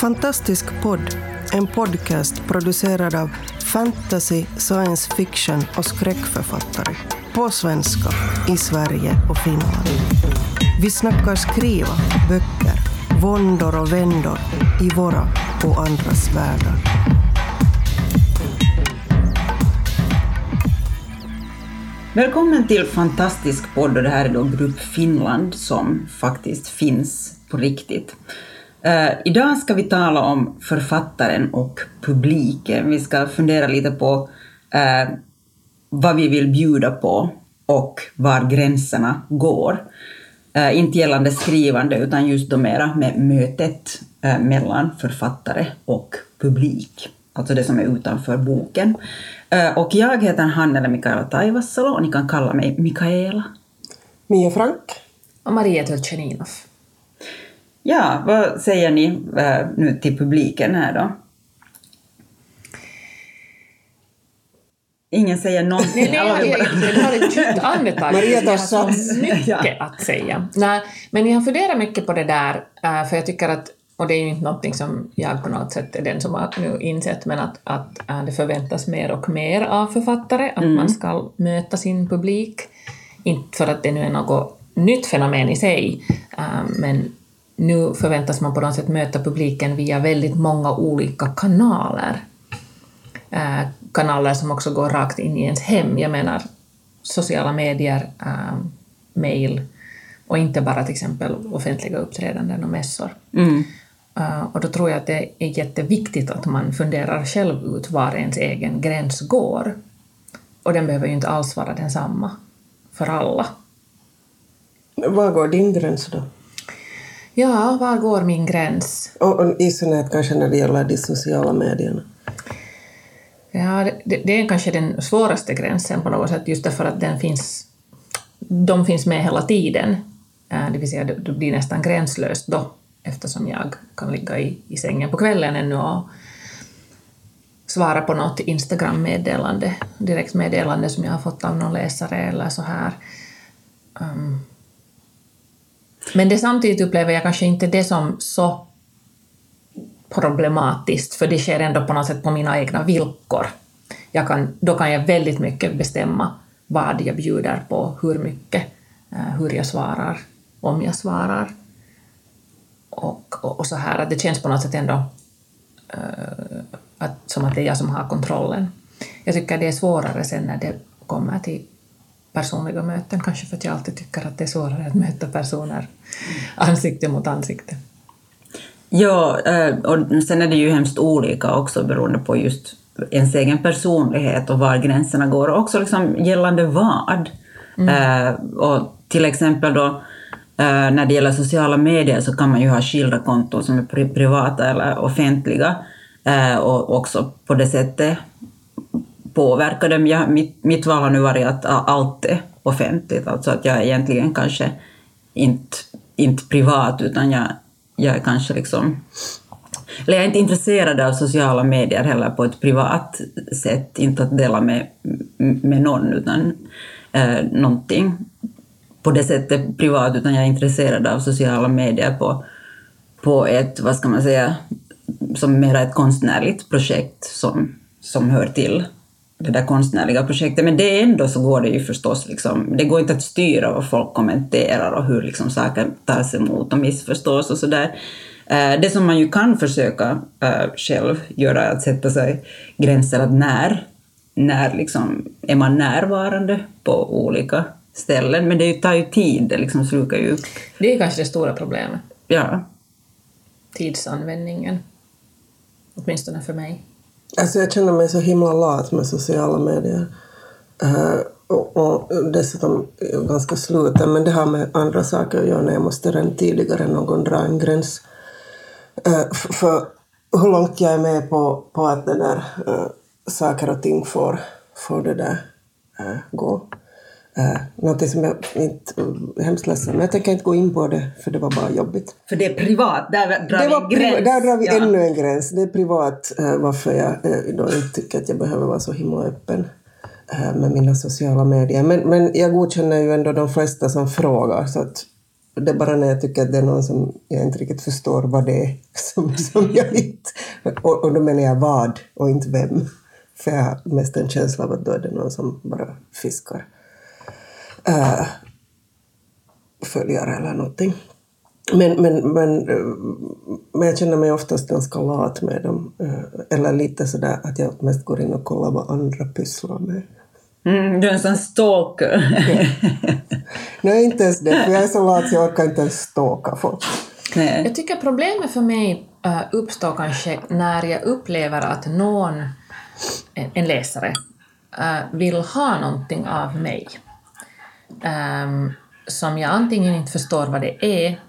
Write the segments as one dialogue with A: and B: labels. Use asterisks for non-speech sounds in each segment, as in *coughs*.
A: Fantastisk podd, en podcast producerad av fantasy, science fiction och skräckförfattare. På svenska, i Sverige och Finland. Vi snackar skriva, böcker, våndor och vändor i våra och andras världar.
B: Välkommen till Fantastisk podd och det här är då Grupp Finland som faktiskt finns på riktigt. Uh, idag ska vi tala om författaren och publiken. Vi ska fundera lite på uh, vad vi vill bjuda på och var gränserna går. Uh, inte gällande skrivande utan just då mera med mötet mellan författare och publik. Alltså det som är utanför boken. Och jag heter Hannele Mikaela Taivassalo och ni kan kalla mig Mikaela.
A: Mia Frank.
C: Och Maria Töltjeninov.
B: Ja, vad säger ni äh, nu till publiken här då? Ingen säger någonting.
C: Nej, nej, jag, jag har ett djupt andetag.
A: Maria tar
C: så mycket att säga. Nej, men jag funderar mycket på det där, äh, för jag tycker att och det är ju inte någonting som jag på något sätt är den som har nu insett, men att, att äh, det förväntas mer och mer av författare, att mm. man ska möta sin publik. Inte för att det nu är något nytt fenomen i sig, men nu förväntas man på något sätt möta publiken via väldigt många olika kanaler. Eh, kanaler som också går rakt in i ens hem. Jag menar sociala medier, eh, mail och inte bara till exempel offentliga uppträdanden och mässor. Mm. Uh, och då tror jag att det är jätteviktigt att man funderar själv ut var ens egen gräns går. Och den behöver ju inte alls vara densamma för alla.
A: Var går din gräns då?
C: Ja, var går min gräns?
A: Och, och i synnerhet kanske när det gäller de sociala medierna.
C: Ja, det, det, är kanske den svåraste gränsen på något sätt, just därför att den finns, de finns med hela tiden. Eh, det vill säga, det blir nästan gränslöst då, eftersom jag kan ligga i, i sängen på kvällen ännu och svara på något Instagram-meddelande, direktmeddelande som jag har fått av någon läsare eller så här. Um, men det samtidigt upplever jag kanske inte det som så problematiskt, för det sker ändå på något sätt på mina egna villkor. Jag kan, då kan jag väldigt mycket bestämma vad jag bjuder på, hur mycket, eh, hur jag svarar, om jag svarar. Och, och, och så här, att det känns på något sätt ändå uh, att, som att det är jag som har kontrollen. Jag tycker det är svårare sen när det kommer till personliga möten, kanske för att jag alltid tycker att det är svårare att möta personer ansikte mot ansikte.
B: Ja, eh, och sen är det ju hemskt olika också beroende på just ens egen personlighet och var gränserna går, och också liksom gällande vad. Mm. Eh, och till exempel då eh, när det gäller sociala medier så kan man ju ha skilda konton som är privata eller offentliga och också på det sättet påverka dem. Jag, mitt, mitt val har nu varit att allt är offentligt, alltså att jag egentligen kanske inte, inte privat utan jag, jag är kanske liksom eller jag är inte intresserad av sociala medier heller på ett privat sätt, inte att dela med, med någon utan eh, någonting på det sättet privat, utan jag är intresserad av sociala medier på, på ett, vad ska man säga, som mera ett konstnärligt projekt som, som hör till det där konstnärliga projektet. Men det ändå så går det ju förstås, liksom, det går inte att styra vad folk kommenterar och hur liksom saker tas emot och missförstås och sådär. Eh, det som man ju kan försöka uh, själv göra är att sätta sig gränser att när, när liksom är man närvarande på olika ställen, men det tar ju tid, det liksom slukar ju upp.
C: Det är kanske det stora problemet.
B: Ja.
C: Tidsanvändningen. Åtminstone för mig.
A: Alltså jag känner mig så himla lat med sociala medier. Uh, och, och dessutom ganska sluten, men det har med andra saker att göra när jag måste redan tidigare än någon dra en gräns. Uh, för hur långt jag är med på, på att det där, uh, saker och ting får, får det där uh, gå. Uh, någonting som jag inte är hemskt ledsen men jag tänker inte gå in på det för det var bara jobbigt.
B: För det är privat, där drar
A: det
B: vi en gräns.
A: Där drar vi ja. ännu en gräns. Det är privat uh, varför jag uh, då inte tycker att jag behöver vara så himla öppen med mina sociala medier. Men, men jag godkänner ju ändå de flesta som frågar så att Det är bara när jag tycker att det är någon som jag inte riktigt förstår vad det är *laughs* som, som jag inte... Och, och då menar jag vad och inte vem. För jag har mest en känsla av att då är det någon som bara fiskar äh, följare eller någonting. Men, men, men, eh, men jag känner mig oftast ganska lat med dem. Eh, eller lite sådär att jag mest går in och kollar vad andra pysslar med.
B: Mm, du är en sån stalker. *laughs*
A: Nej, inte ens det, för jag är så lat så jag orkar inte ens stalka folk.
B: Nej.
C: Jag tycker problemet för mig uh, uppstår kanske när jag upplever att någon, en, läsare, vill ha någonting av mig um, som jag antingen inte förstår vad det är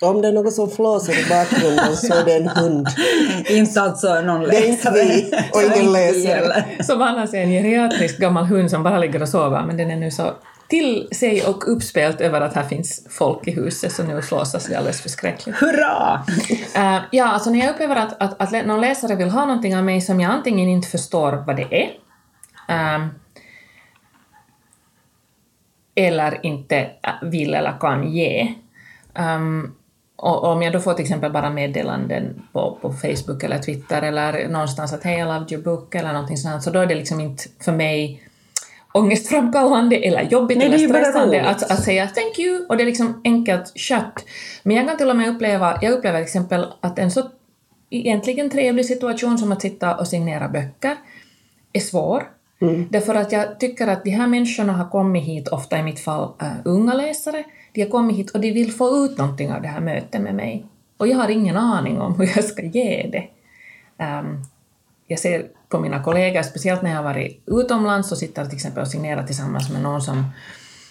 A: Om det är något som flåsar i bakgrunden så är det en hund. *laughs*
B: inte alltså någon
A: Det är inte vi och ingen läsare.
C: som annars är en geriatrisk gammal hund som bara ligger och sover, men den är nu så till sig och uppspelt över att här finns folk i huset, så nu flåsas det alldeles förskräckligt.
B: Hurra!
C: Uh, ja, alltså när jag upplever att, att, att någon läsare vill ha någonting av mig som jag antingen inte förstår vad det är, um, eller inte vill eller kan ge. Um, och om jag då får till exempel bara meddelanden på, på Facebook eller Twitter eller någonstans att hej, I loved your book eller någonting sånt, så då är det liksom inte för mig ångestframkallande eller jobbigt
B: Nej,
C: eller stressande att, att säga thank you och det är liksom enkelt kött. Men jag kan till och med uppleva, jag upplever till exempel att en så egentligen trevlig situation som att sitta och signera böcker är svår. Mm. Därför att jag tycker att de här människorna har kommit hit, ofta i mitt fall äh, unga läsare, de har kommit hit och de vill få ut någonting av det här mötet med mig. Och jag har ingen aning om hur jag ska ge det. Um, jag ser på mina kollegor, speciellt när jag har varit utomlands och sitter till exempel och signerar tillsammans med någon som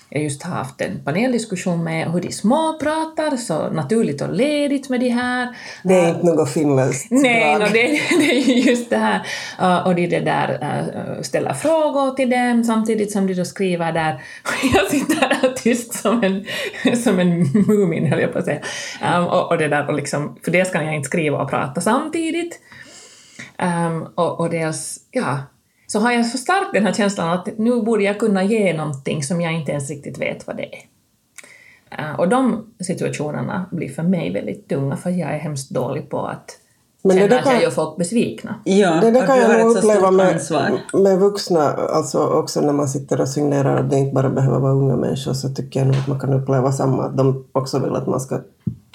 C: jag just har haft en paneldiskussion med, hur de småpratar, så naturligt och ledigt med de här.
A: Det är inte något finländskt
C: Nej,
A: drag.
C: no, det, *laughs* det är ju just det här. Uh, och de det där uh, ställer frågor till dem samtidigt som de då skriver där. *laughs* Jag sitter där tyst som en, *laughs* som en mumin, höll jag på att säga. Och, och det där, och liksom, för det ska jag inte skriva och prata samtidigt. Och, och dels, ja, så har jag så starkt den här känslan att nu borde jag kunna ge någonting som jag inte ens riktigt vet vad det är. Uh, och de situationerna blir för mig väldigt tunga för jag är hemskt dålig på att
A: Men det
C: känna
A: där
C: att jag
A: kan-
C: gör folk besvikna.
B: Ja,
A: Det där kan jag nog uppleva med,
B: ansvar.
A: med vuxna, alltså också när man sitter och signerar, att det inte bara behöver vara unga människor, så tycker jag nog att man kan uppleva samma, att de också vill att man ska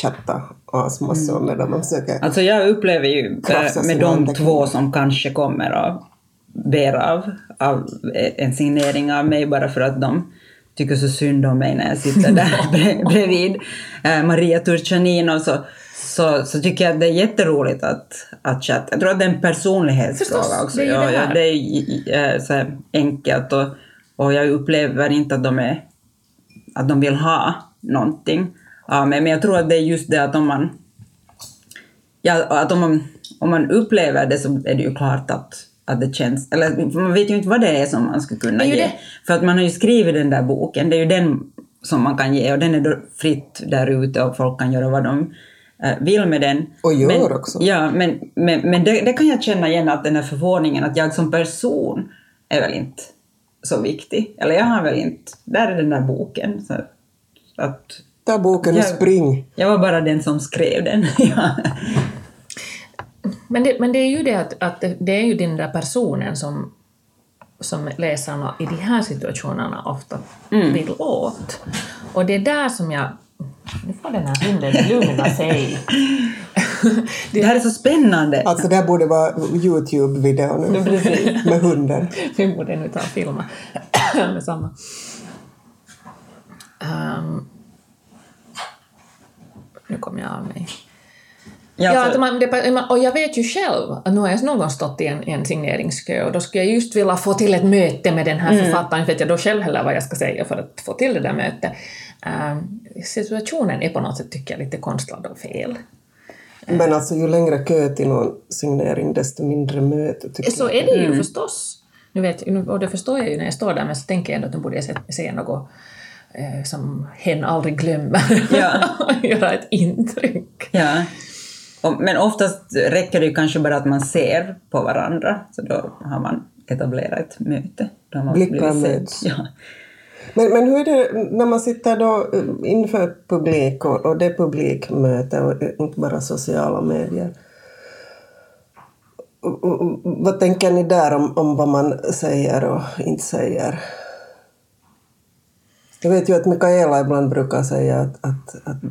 A: chatta asmassor
B: Mm.
A: medan man försöker...
B: Alltså jag upplever ju eh, med de två som kanske kommer av, ber av, av en signering av mig bara för att de tycker så synd om mig när jag sitter där *laughs* bre- bredvid eh, Maria Turchanin och så, så, så tycker jag att det är jätteroligt att, att chatta. Jag tror att det är en personlighetsfråga
C: Förstås,
B: också.
C: det är ju det här.
B: ja, det är eh, så här enkelt och, och jag upplever inte att de, är, att de vill ha någonting av mig. Men jag tror att det är just det att om man Ja, att om man, om man upplever det så är det ju klart att, att det känns... Eller man vet ju inte vad det är som man skulle kunna ge.
C: det.
B: För att man har ju skrivit den där boken, det är ju den som man kan ge och den är då fritt där ute och folk kan göra vad de eh, vill med den.
A: Och gör
B: men,
A: också.
B: Ja, men, men, men det, det kan jag känna igen att den här förvåningen att jag som person är väl inte så viktig. Eller jag har väl inte... Där är den där boken. Så att
A: Ta boken och
B: Jag-
A: spring.
B: jag var bara den som skrev den. *laughs* ja.
C: Men det, men det är ju det att, att det, är ju den där personen som, som läsarna i de här situationerna ofta vill åt. Och det är där som jag... Nu får den här hunden lugna sig.
B: Det här är så spännande.
A: Alltså det här borde vara Youtube-video nu.
C: Precis.
A: med hunden.
C: Vi borde nu ta och filma *coughs* med samma. Ehm, nu kom jag av mig.
B: Ja,
C: Ja,
B: för-
C: att man, det, man- och jag vet ju själv att nu har jag någon gång stått i en, en signeringskö och då skulle jag just vilja få till ett möte med den här författaren, för att jag då själv heller vad jag ska säga för att få till det där mötet. Ehm, situationen är på något sätt, tycker jag, lite konstlad och fel.
A: Men alltså ju längre kö till någon signering desto mindre möte tycker
C: Så
A: jag.
C: är det ju förstås. Nu vet, nu- och det förstår jag ju när jag står där, men så tänker jag ändå att nu borde jag se- säga något eh, som hen aldrig glömmer.
B: Ja. *laughs*
C: Göra ett intryck.
B: Ja. Men oftast räcker det ju kanske bara att man ser på varandra, så då har man etablerat ett möte.
A: Blickar möts.
B: Ja.
A: Men, men hur är det när man sitter då inför publik och, och det är publikmöte och inte bara sociala medier? Vad tänker ni där om, om vad man säger och inte säger? Jag vet ju att Mikaela ibland brukar säga att, att, att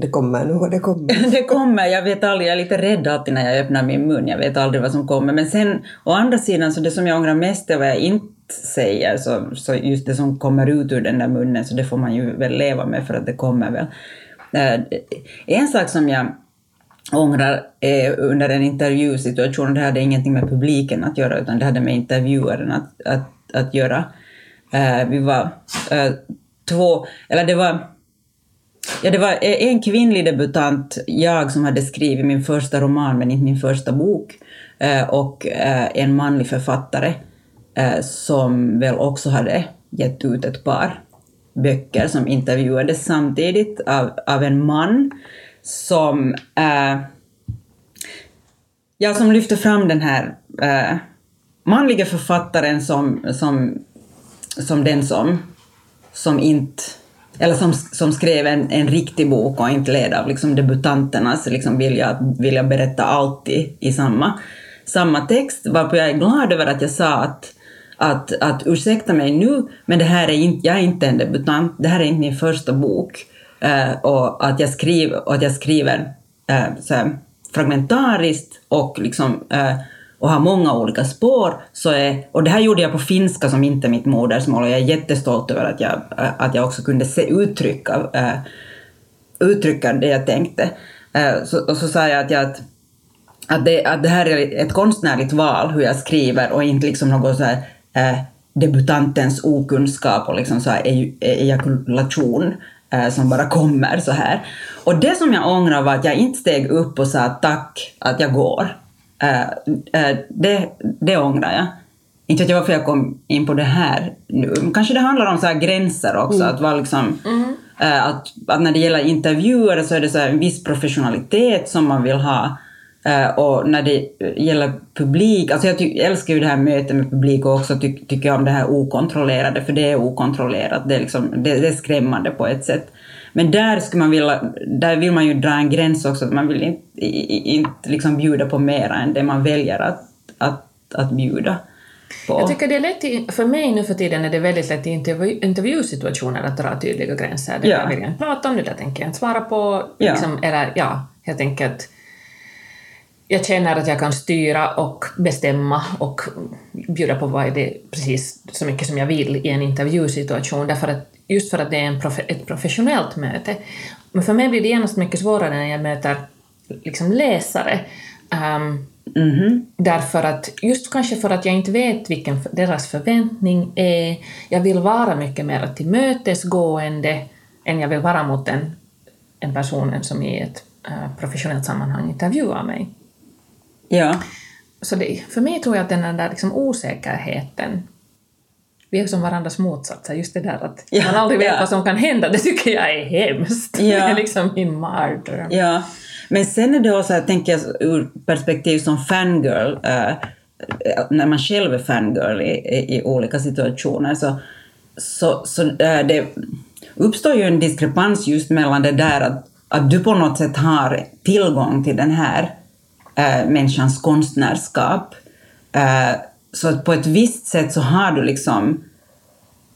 A: det kommer nu och det kommer. *laughs*
B: det kommer, jag vet aldrig, jag är lite rädd alltid när jag öppnar min mun, jag vet aldrig vad som kommer. Men sen å andra sidan, så det som jag ångrar mest är vad jag inte säger, så, så just det som kommer ut ur den där munnen, så det får man ju väl leva med för att det kommer väl. Eh, en sak som jag ångrar är under en intervjusituation, det hade ingenting med publiken att göra, utan det hade med intervjuaren att, att, att göra. Eh, vi var eh, två, eller det var Ja, det var eh, en kvinnlig debutant, jag som hade skrivit min första roman men inte min första bok, eh, och eh, en manlig författare som väl också hade gett ut ett par böcker som intervjuades samtidigt av, av en man som, ja, som lyfte fram den här manliga författaren som, som, som den som, som inte eller som, som skrev en, en riktig bok och inte led av liksom debutanternas liksom vilja, vilja berätta allt i, i samma, samma text, varpå jag är glad över att jag sa att, att, att ursäkta mig nu, men det här är inte, jag är inte en debutant, det här är inte min första bok. Eh, och, att jag skriver, och att jag skriver eh, så här, fragmentariskt och liksom eh, och har många olika spår. Så är, och det här gjorde jag på finska som inte är mitt modersmål och jag är jättestolt över att jag, att jag också kunde se, uttrycka, äh, eh, uttrycka det jag tänkte. Äh, så, och så sa jag att, jag, att, att, det, att det här är ett konstnärligt val hur jag skriver och inte liksom något så här, äh, debutantens okunskap och liksom så här e-, ejakulation som bara kommer så här. Och det som jag ångrar var att jag inte steg upp och sa tack att jag går. Äh, äh, det, det ångrar jag. Inte vet jag varför jag kom in på det här nu. Kanske det handlar om så gränser också. Mm. Att, vara liksom, mm. äh, att, att när det gäller intervjuer så är det så en viss professionalitet som man vill ha. Och när det gäller publik, alltså jag, ty- jag älskar ju det här mötet med publik och också ty- tycker jag om det här okontrollerade, för det är okontrollerat, det är, liksom, det, det är skrämmande på ett sätt. Men där, skulle man vilja, där vill man ju dra en gräns också, man vill inte, inte liksom bjuda på mera än det man väljer att, att, att bjuda. På.
C: Jag tycker det är lätt, för mig nu för tiden är det väldigt lätt i intervju, intervjusituationer att dra tydliga gränser. Det ja. vill jag inte prata om, det där tänker jag inte svara på. Liksom, ja. Eller ja, helt enkelt jag känner att jag kan styra och bestämma och bjuda på vad det precis så mycket som jag vill i en intervjusituation, därför att just för att det är en profe ett professionellt möte. Men för mig blir det genast mycket svårare när jag möter liksom läsare. Um, mm -hmm. Därför att, just kanske för att jag inte vet vilken deras förväntning är. Jag vill vara mycket mer tillmötesgående än jag vill vara mot en, en person som i ett uh, professionellt sammanhang intervjuar mig.
B: Ja.
C: Så det, för mig tror jag att den där liksom osäkerheten vi är som varandras motsatser. Just det där att ja, man aldrig vet ja. vad som kan hända, det tycker jag är hemskt. Ja. *laughs* Det är liksom min mardröm.
B: Ja. Men sen är det också, jag tänker ur perspektiv som fangirl, äh, när man själv är fangirl i, i, i olika situationer, så, så, så äh, det uppstår ju en diskrepans just mellan det där att, att du på något sätt har tillgång till den här äh, människans konstnärskap, så att på ett visst sätt så har du liksom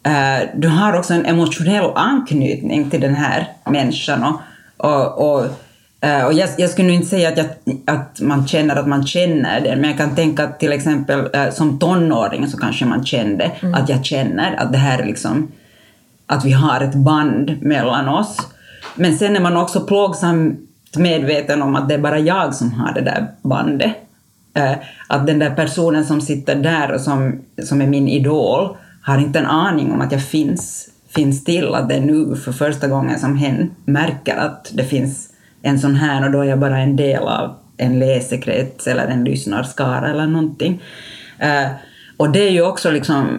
B: uh, du har också en emotionell anknytning till den här människan. Och, och, och, uh, och jag, jag, skulle inte säga att, jag, att man känner att man känner det, men jag kan tänka att till exempel uh, som tonåring så kanske man kände mm. att jag känner att det här är liksom att vi har ett band mellan oss. Men sen är man också plågsamt medveten om att det är bara jag som har det där bandet. Eh, att den där personen som sitter där och som, som är min idol har inte en aning om att jag finns, finns till, att det är nu för första gången som hen märker att det finns en sån här och då är jag bara en del av en läsekrets eller en lyssnarskara eller någonting. Eh, och det är ju också liksom,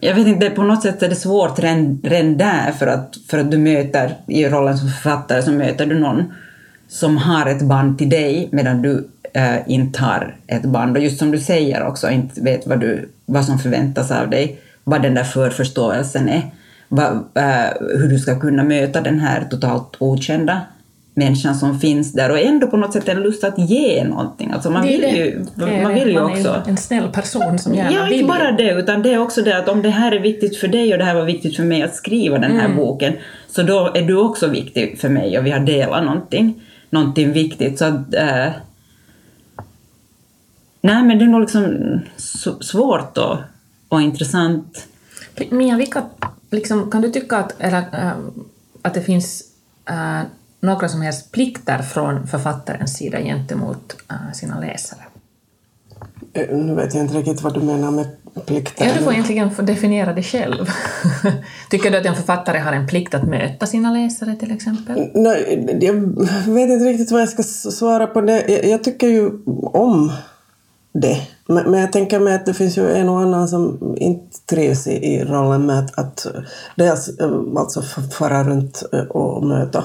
B: jag vet inte, på något sätt är det svårt redan, redan där för att, för att du möter, i rollen som författare så möter du någon som har ett band till dig medan du äh, inte har ett band och just som du säger också inte vet vad, du, vad som förväntas av dig, vad den där förförståelsen är. va, äh, hur du ska kunna möta den här totalt okända människan som finns där och ändå på något sätt en lust att ge någonting. Alltså man vill ju, man vill ju
C: Man är
B: också...
C: en snäll person som gärna
B: Ja,
C: vill.
B: inte bara det, utan det är också det att om det här är viktigt för dig och det här var viktigt för mig att skriva den här
C: Mm.
B: boken, så då är du också viktig för mig och vi har delat någonting, någonting viktigt. Så att, eh, nej, men det är nog liksom svårt och, och intressant.
C: Mia, vilka, liksom, kan du tycka att, eller, ähm, att det finns äh, några som helst plikter från författarens sida gentemot äh, sina läsare?
A: Eh, Nu vet jag inte riktigt vad du menar med plikter.
C: Ja, du får egentligen få definiera det själv. *laughs* Tycker du att en författare har en plikt att möta sina läsare till exempel?
A: Nej, jag vet inte riktigt vad jag ska svara på det. Jag, jag tycker ju om det. Men, men jag tänker mig att det finns ju en och annan som inte trivs i, i rollen med att, att dels eh, alltså fara runt eh, och möta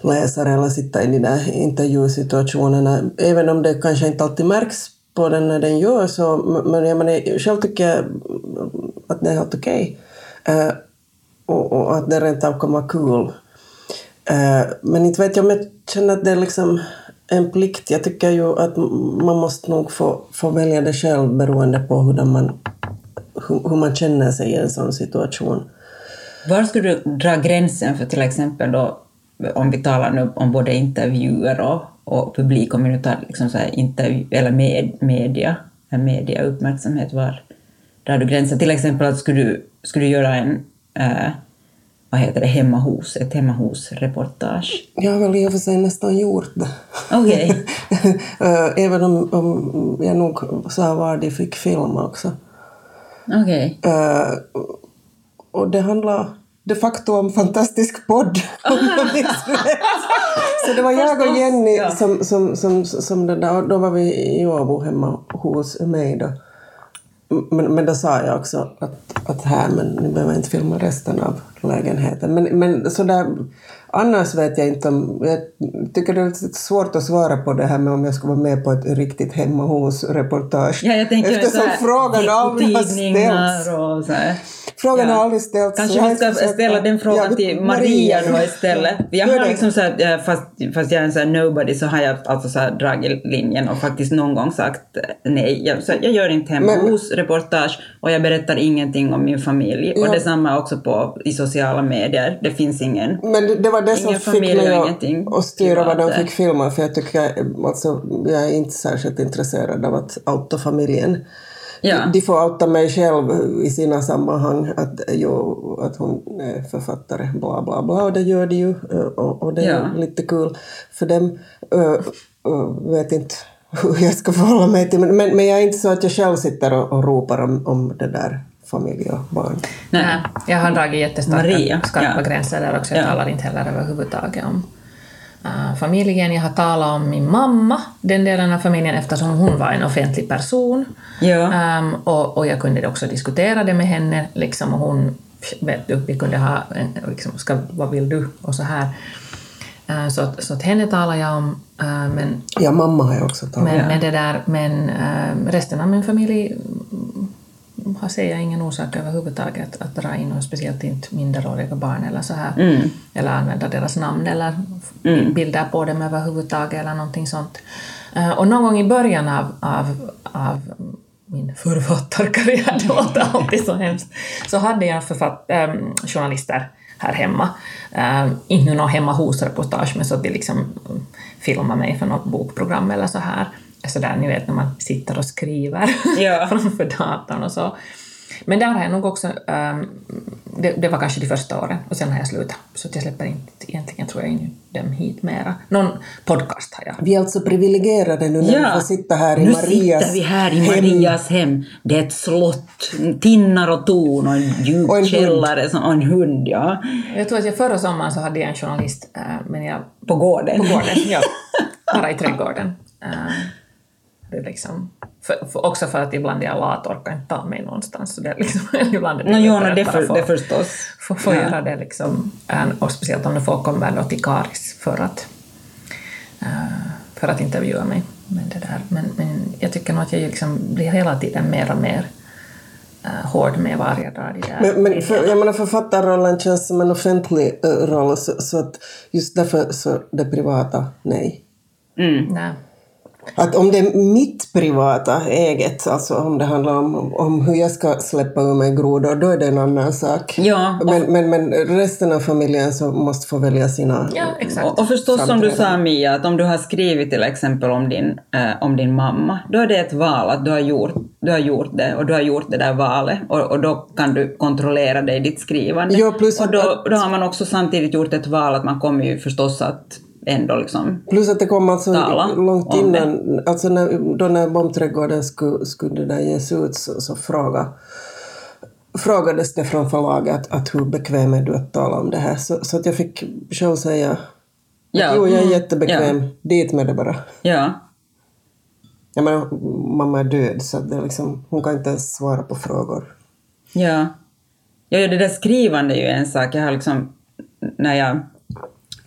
A: läsare eller sitta i de där intervjusituationerna. Även om det kanske inte alltid märks på den när den gör så. Men jag menar, själv tycker jag att det är helt okej. Eh, och, och att det rent av kommer vara kul. Eh, Men inte vet jag om jag känner att det är liksom en plikt. Jag tycker ju att man måste nog få, få välja det själv beroende på hur man, hur, hur man känner sig i en sån situation.
B: Var skulle du dra gränsen för till exempel då, om vi talar nu om både intervjuer och, och publik, om vi nu tar liksom så här intervju, eller med, media, media uppmärksamhet, var drar du gränsen? Till exempel att skulle du, skulle du göra en, äh, vad heter det, hemma hos, ett hemma hos-reportage?
A: Jag har väl i och för sig nästan gjort det.
B: Okej. *laughs*
A: Eh, Även om, om jag nog sa var de fick filma också.
B: Okej.
A: Eh, och det handlar de facto om fantastisk podd. *laughs* om jag. Så det var jag och Jenny som, som, som, som det där, och då var vi i Åbo hemma hos mig då. Men, men då sa jag också att, att här, men ni behöver inte filma resten av lägenheten. Men, men sådär, annars vet jag inte om... Jag tycker det är lite svårt att svara på det här med om jag ska vara med på ett riktigt hemma hos-reportage.
B: Ja, jag tänker
A: Eftersom
B: så här,
A: frågan aldrig har ställts. Frågan
B: Ja.
A: har aldrig ställts.
B: Kanske vi ska ställa den frågan
A: Ja,
B: till Maria då istället. Jag har liksom så här, eh, fast, fast jag är en så här nobody så har jag alltså så här dragit linjen och faktiskt någon gång sagt eh, nej. Jag, så jag gör inte hemma
A: Men-
B: hos reportage och jag berättar ingenting om min familj.
A: Ja.
B: Och detsamma också på, i sociala medier. Det finns ingen...
A: Men det, det var det som fick mig att, att styra vad de
B: där.
A: fick filma, för jag tycker alltså, jag är inte särskilt intresserad av att outa familjen.
B: Ja.
A: De får outa mig själv i sina sammanhang, att, jo, att hon är författare, bla bla bla, och det gör de ju, eh, och, och det är
B: Ja.
A: lite kul för dem. Uh, uh, vet inte hur jag ska förhålla mig till, men, men, men jag är inte så att jag själv sitter och, och ropar om, om det där familj och barn.
B: Nej.
C: Jag har dragit jättestarka
B: Maria,
C: skarpa
B: ja.
C: gränser där också. Jag
B: Ja.
C: talar inte heller överhuvudtaget om uh, familjen. Jag har talat om min mamma, den delen av familjen, eftersom hon var en offentlig person.
B: Ja.
C: Ehm, och, och jag kunde också diskutera det med henne, liksom, och hon, vet du, vi kunde ha en, liksom, ska, vad vill du? och så här. Eh, så, att- så att henne talar jag om, eh, men
A: Ja, mamma har jag också talat
C: men,
B: Ja.
C: men, det där, men eh, resten av min familj har ser jag ingen orsak överhuvudtaget att, att dra in, och speciellt inte minderåriga barn eller så här.
B: Mm.
C: Eller använda deras namn eller f- bilder på dem överhuvudtaget eller någonting sånt. Eh, och någon gång i början av, av, av min författarkarriär, *laughs* det låter alltid så hemskt, så hade jag författ, ähm, journalister här hemma. Äh, inte någon hemma hos-reportage, men så att de liksom mm, filmade mig för något bokprogram eller så här. Så där, ni vet när man sitter och skriver
B: Ja. *laughs*
C: framför datorn och så. Men där har jag nog också, ähm, det, det var kanske de första åren, och sen har jag slutat. Så jag släpper inte egentligen, tror jag, in dem hit mera. Någon podcast har jag.
A: Vi är alltså privilegierade nu när vi får sitta här i
B: nu
A: Marias
B: sitter vi här i
A: hem.
B: Marias hem. Det är ett slott, tinnar och torn och en djup
A: Och en hund.
B: källare som- och en hund. Ja.
C: Jag tror att jag förra sommaren så hade jag en journalist, äh, men jag
B: På gården.
C: På gården, ja. *laughs* Bara i trädgården. Eh, det är liksom, för, för, också för att ibland är jag lat och orkar inte ta mig någonstans. Så det är liksom, *laughs* ibland är
B: No, jo, no, det, för,
C: få-
B: det förstås.
C: få, få
B: Ja.
C: göra det liksom. Eh, Och speciellt om det folk kommer då till Karis för att, eh, för att intervjua mig. Men, det där. Men, men jag tycker nog att jag liksom blir hela tiden mer och mer uh, hård med varje dag.
A: Men, men för, jag menar, författarrollen känns som en offentlig eh, roll, så, så att just därför så det privata, nej.
C: Nej.
A: Att om det är mitt privata, eget, alltså om det handlar om, om hur jag ska släppa ur mig grodor, då är det en annan sak.
B: Ja, och-
A: Men, men, men resten av familjen så måste få välja sina...
C: Ja, exakt.
B: Och, och förstås som du sa. Mia, att om du har skrivit till exempel om din, eh, om din mamma, då är det ett val att du har, gjort, du har gjort det och du har gjort det där valet och, och då kan du kontrollera det i ditt skrivande.
A: Ja, plus
B: och
A: att-
B: då, då har man också samtidigt gjort ett val att man kommer ju förstås att ändå liksom...
A: Plus att det kom alltså
B: Tala
A: långt innan, alltså när, då när bombträdgården skulle, skulle där ges ut så, så fråga, frågades det från förlaget att, att hur bekväm är du att tala om det här? Så, så att jag fick själv säga
B: Ja,
A: jo, jag är
B: mm,
A: jättebekväm, dit med det bara.
B: Ja,
A: Jag menar, mamma är död så det är liksom, hon kan inte ens svara på frågor.
B: Ja. ja, ja, det där skrivande är ju en sak. Jag har liksom, när jag,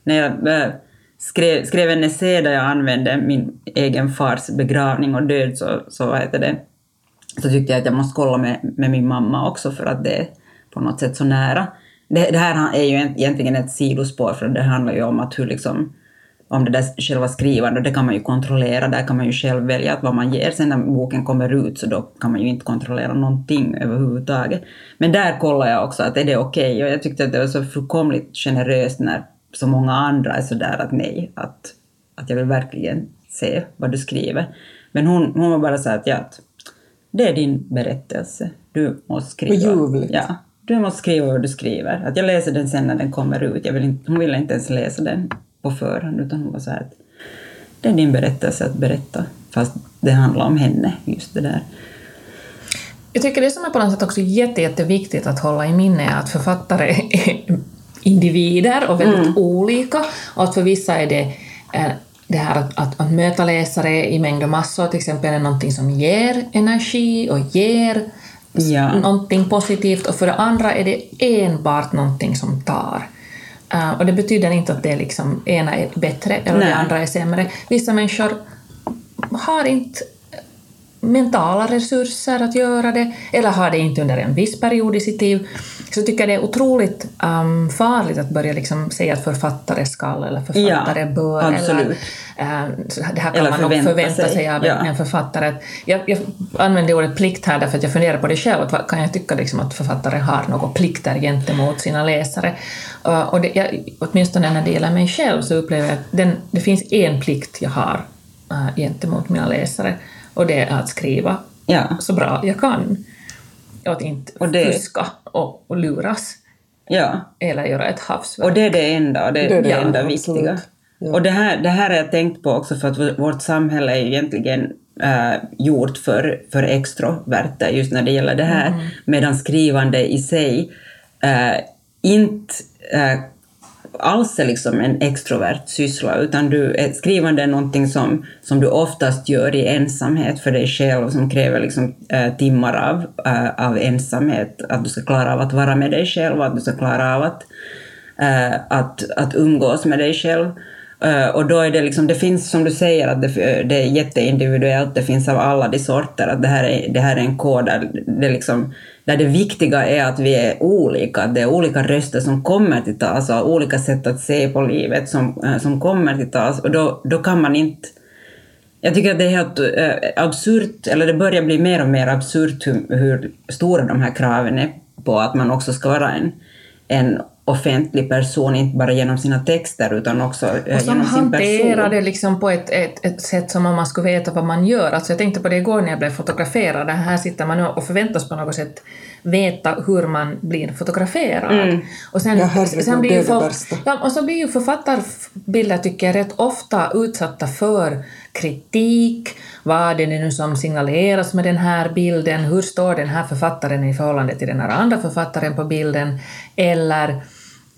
B: när jag skrev, skrev en essä där jag använde min egen fars begravning och död så, så, vad heter det, så tyckte jag att jag måste kolla med, med min mamma också för att det är på något sätt så nära. Det, det här är ju egentligen ett sidospår för det handlar ju om att hur liksom om det där själva skrivandet, det kan man ju kontrollera, där kan man ju själv välja att vad man ger. Sen när boken kommer ut så då kan man ju inte kontrollera någonting överhuvudtaget. Men där kollar jag också att är det okej okay? och jag tyckte att det var så fullkomligt generöst när så många andra är sådär att nej, att, att jag vill verkligen se vad du skriver. Men hon, hon var bara så att, ja, att det är din berättelse, du måste skriva.
A: Vad ljuvligt.
B: Ja, du måste skriva vad du skriver. Att jag läser den sen när den kommer ut. Jag vill inte, hon ville inte ens läsa den på förhand, utan hon var så här att det är din berättelse att berätta, fast det handlar om henne, just det där.
C: Jag tycker det som är på något sätt också jätte, jätteviktigt att hålla i minne är att författare *laughs* är individer och väldigt olika och att för vissa är det eh, det här att, att, att möta läsare i mängd och massor till exempel är någonting som ger energi och ger
B: Ja.
C: någonting positivt och för det andra är det enbart någonting som tar. Eh, och det betyder inte att det liksom ena är bättre eller
B: Nej.
C: det andra är sämre. Vissa människor har inte mentala resurser att göra det, eller har det inte under en viss period i sitt liv. Så jag tycker det är otroligt um, farligt att börja liksom säga att författare skall eller författare
B: Ja,
C: bör.
B: absolut.
C: Eller, uh, så det här kan
B: Eller
C: man nog
B: förvänta
C: förvänta sig,
B: sig,
C: av
B: ja.
C: en författare. Jag, jag använder ordet plikt här därför att jag funderar på det själv. Att kan jag tycka liksom att författare har några plikter gentemot sina läsare? Uh, och det, jag, åtminstone när det gäller mig själv så upplever jag att den, det finns en plikt jag har uh, gentemot mina läsare och det är att skriva
B: Ja.
C: så bra jag kan. Att inte
B: Och det-
C: fuska och, och luras
B: Ja.
C: eller göra ett havsverk.
B: Och det är det enda, det,
A: Det är det,
B: det enda
A: absolut.
B: viktiga.
A: Ja.
B: Och det här, det här har jag tänkt på också för att vår- vårt samhälle är ju egentligen äh, gjort för, för extroverter just när det gäller det här,
A: Mm.
B: medan skrivande i sig äh, inte äh, alls är liksom en extrovert syssla, utan du, skrivande är någonting som, som du oftast gör i ensamhet för dig själv, som kräver liksom, äh, timmar av, äh, av ensamhet, att du ska klara av att vara med dig själv, att du ska klara av att äh, att, att umgås med dig själv. Och då är det liksom, det finns som du säger att det, det är jätteindividuellt, det finns av alla de sorter, att det här är, det här är en kod där det, liksom, där det viktiga är att vi är olika, att det är olika röster som kommer till tals och olika sätt att se på livet som, eh, som kommer till tals och då, då kan man inte jag tycker att det är helt eh, absurt, eller det börjar bli mer och mer absurt hur, hur stora de här kraven är på att man också ska vara en, en offentlig person, inte bara genom sina texter utan också äh,
C: Och som
B: genom sin
C: hanterar
B: person.
C: det liksom på ett, ett, ett sätt som om man skulle veta vad man gör. Alltså jag tänkte på det igår när jag blev fotograferad. Här sitter man nu och förväntas på något sätt veta hur man blir fotograferad. Och sen,
A: Ja,
C: sen blir ju folk, ja, och så blir ju författarbilder, tycker jag, rätt ofta utsatta för kritik. Vad är det nu som signaleras med den här bilden? Hur står den här författaren i förhållande till den här andra författaren på bilden? Eller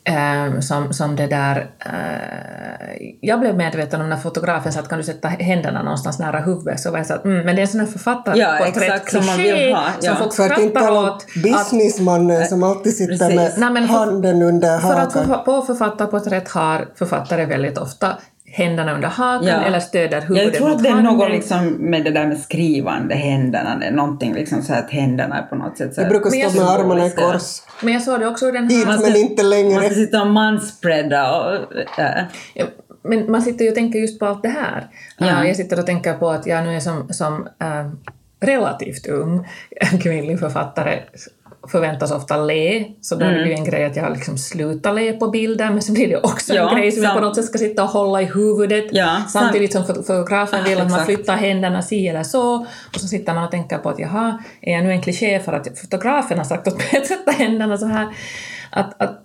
C: eh, som, som det där... Eh, jag blev medveten om när fotografen sa att kan du sätta händerna någonstans nära huvudet, så var jag så att mm, men det är en sån här författarporträtt
B: Ja, som man vill ha, ja.
C: som folk
A: För att inte
C: skrattar
A: tala
C: åt.
A: om businessmannen som alltid sitter
B: Precis.
A: med
C: Nej,
A: handen under
C: För att
A: hakan.
C: på författarporträtt har författare väldigt ofta händerna under hakan
B: Ja.
C: eller stöder huvudet
B: Jag tror
C: mot
B: att det är
C: handen.
B: något liksom med det där med skrivande händerna, det är någonting liksom så att händerna är på något sätt så
A: Jag brukar stå med armarna i kors.
C: Men jag såg det också ur den
A: Hit
C: här...
A: men inte
B: Man
A: längre.
B: ska sitta och manspreada och... Äh.
C: Ja, Men man sitter ju och tänker just på allt det här.
B: Ja.
C: Uh, jag sitter och tänker på att jag nu är som, som uh, relativt ung *laughs* kvinnlig författare förväntas ofta le, så då är det ju en grej att jag har liksom slutat le på bilder, men så blir det också
B: Ja,
C: en grej som jag på något sätt ska sitta och hålla i huvudet,
B: Ja, sam-
C: samtidigt som fot- fotografen vill att man flyttar händerna si eller så, och så sitter man och tänker på att jaha, är jag nu en kliché för att fotografen har sagt åt mig att sätta händerna så här? Att, att,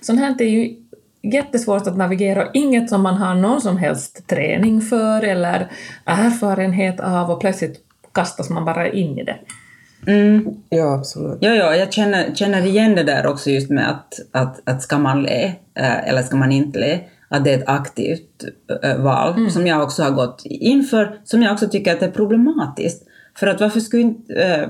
C: sånt här är ju jättesvårt att navigera. Och inget som man har någon som helst träning för eller erfarenhet av och plötsligt kastas man bara in i det.
B: Mm.
A: Ja, absolut.
B: Jo, jo, jag känner, känner igen det där också just med att, att, att ska man le eh, eller ska man inte le, att det är ett aktivt eh, val som jag också har gått inför, som jag också tycker att det är problematiskt. För att varför, skulle inte, eh,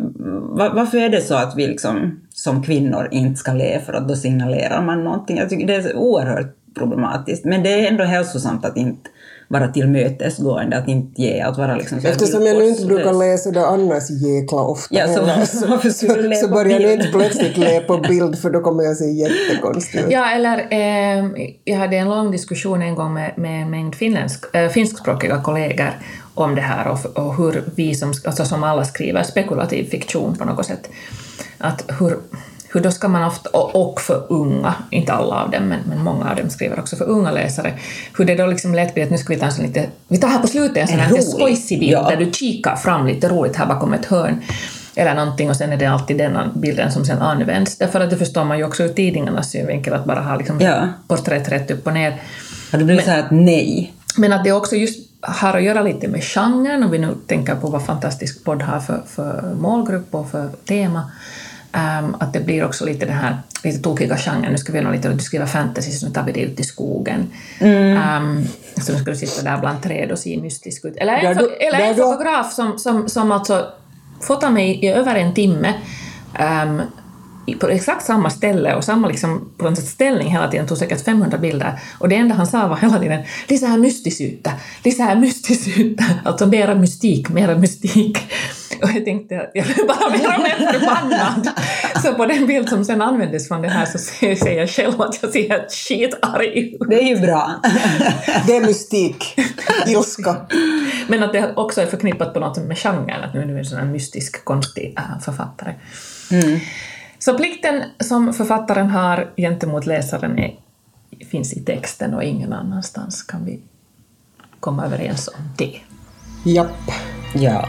B: va- varför är det så att vi liksom, som kvinnor inte ska le för att då signalerar man någonting? Jag tycker det är oerhört problematiskt. Men det är ändå hälsosamt att inte vara tillmötesgående, att inte ge, att vara liksom så
A: Eftersom jag nu inte brukar läsa det annars jäkla ofta
B: Ja, så
A: heller,
B: le *laughs*
A: så
B: på
A: börjar jag
B: bild?
A: inte plötsligt le på bild för då kommer jag se jättekonstig ut.
C: Ja, eller eh, jag hade en lång diskussion en gång med, med en mängd finländsk, eh, finskspråkiga kollegor om det här och, och hur vi som, alltså som alla skriver spekulativ fiktion på något sätt, att hur, hur då ska man ofta, och, för unga, inte alla av dem, men, men många av dem skriver också för unga läsare, hur det då liksom lätt blir att nu ska vi ta en sån lite, vi tar här på slutet en sån här skojsig bild
B: Ja.
C: där du kikar fram lite roligt här bakom ett hörn eller någonting och sen är det alltid den bilden som sen används. Därför att det förstår man ju också ur tidningarnas synvinkel att bara ha liksom
B: Ja.
C: porträtt rätt upp och ner.
B: Har det blivit så här att nej?
C: Men att det också just har att göra lite med genren, om vi nu tänker på vad Fantastisk podd har för, för målgrupp och för tema, ehm, att det blir också lite den här lite tokiga genren. Nu ska vi göra lite, du skriver fantasy, så nu tar vi det ut i skogen. Ehm, så nu ska du sitta där bland träd och se mystisk ut. Eller en,
A: du-
C: eller en fotograf som, som, som alltså fotar mig i över en timme i- på exakt samma ställe och samma liksom, på sätt ställning hela tiden, tog säkert 500 bilder. Och det enda han sa var hela tiden ”lisää mystisyyttä, lisää mystisyyttä”, alltså mera mystik, mera mystik. Och jag tänkte att jag blev bara mer och mer förbannad. Så på den bild som sen användes från det här så ser jag själv att jag ser helt skitarg ut.
B: Det är ju bra.
A: Det är mystik, ilska.
C: Men att det också är förknippat på något med genren, att nu är du en sån här mystisk, konstig äh, författare. Så plikten som författaren har gentemot läsaren är, finns i texten och ingen annanstans kan vi komma överens om det.
A: Japp.
B: Ja.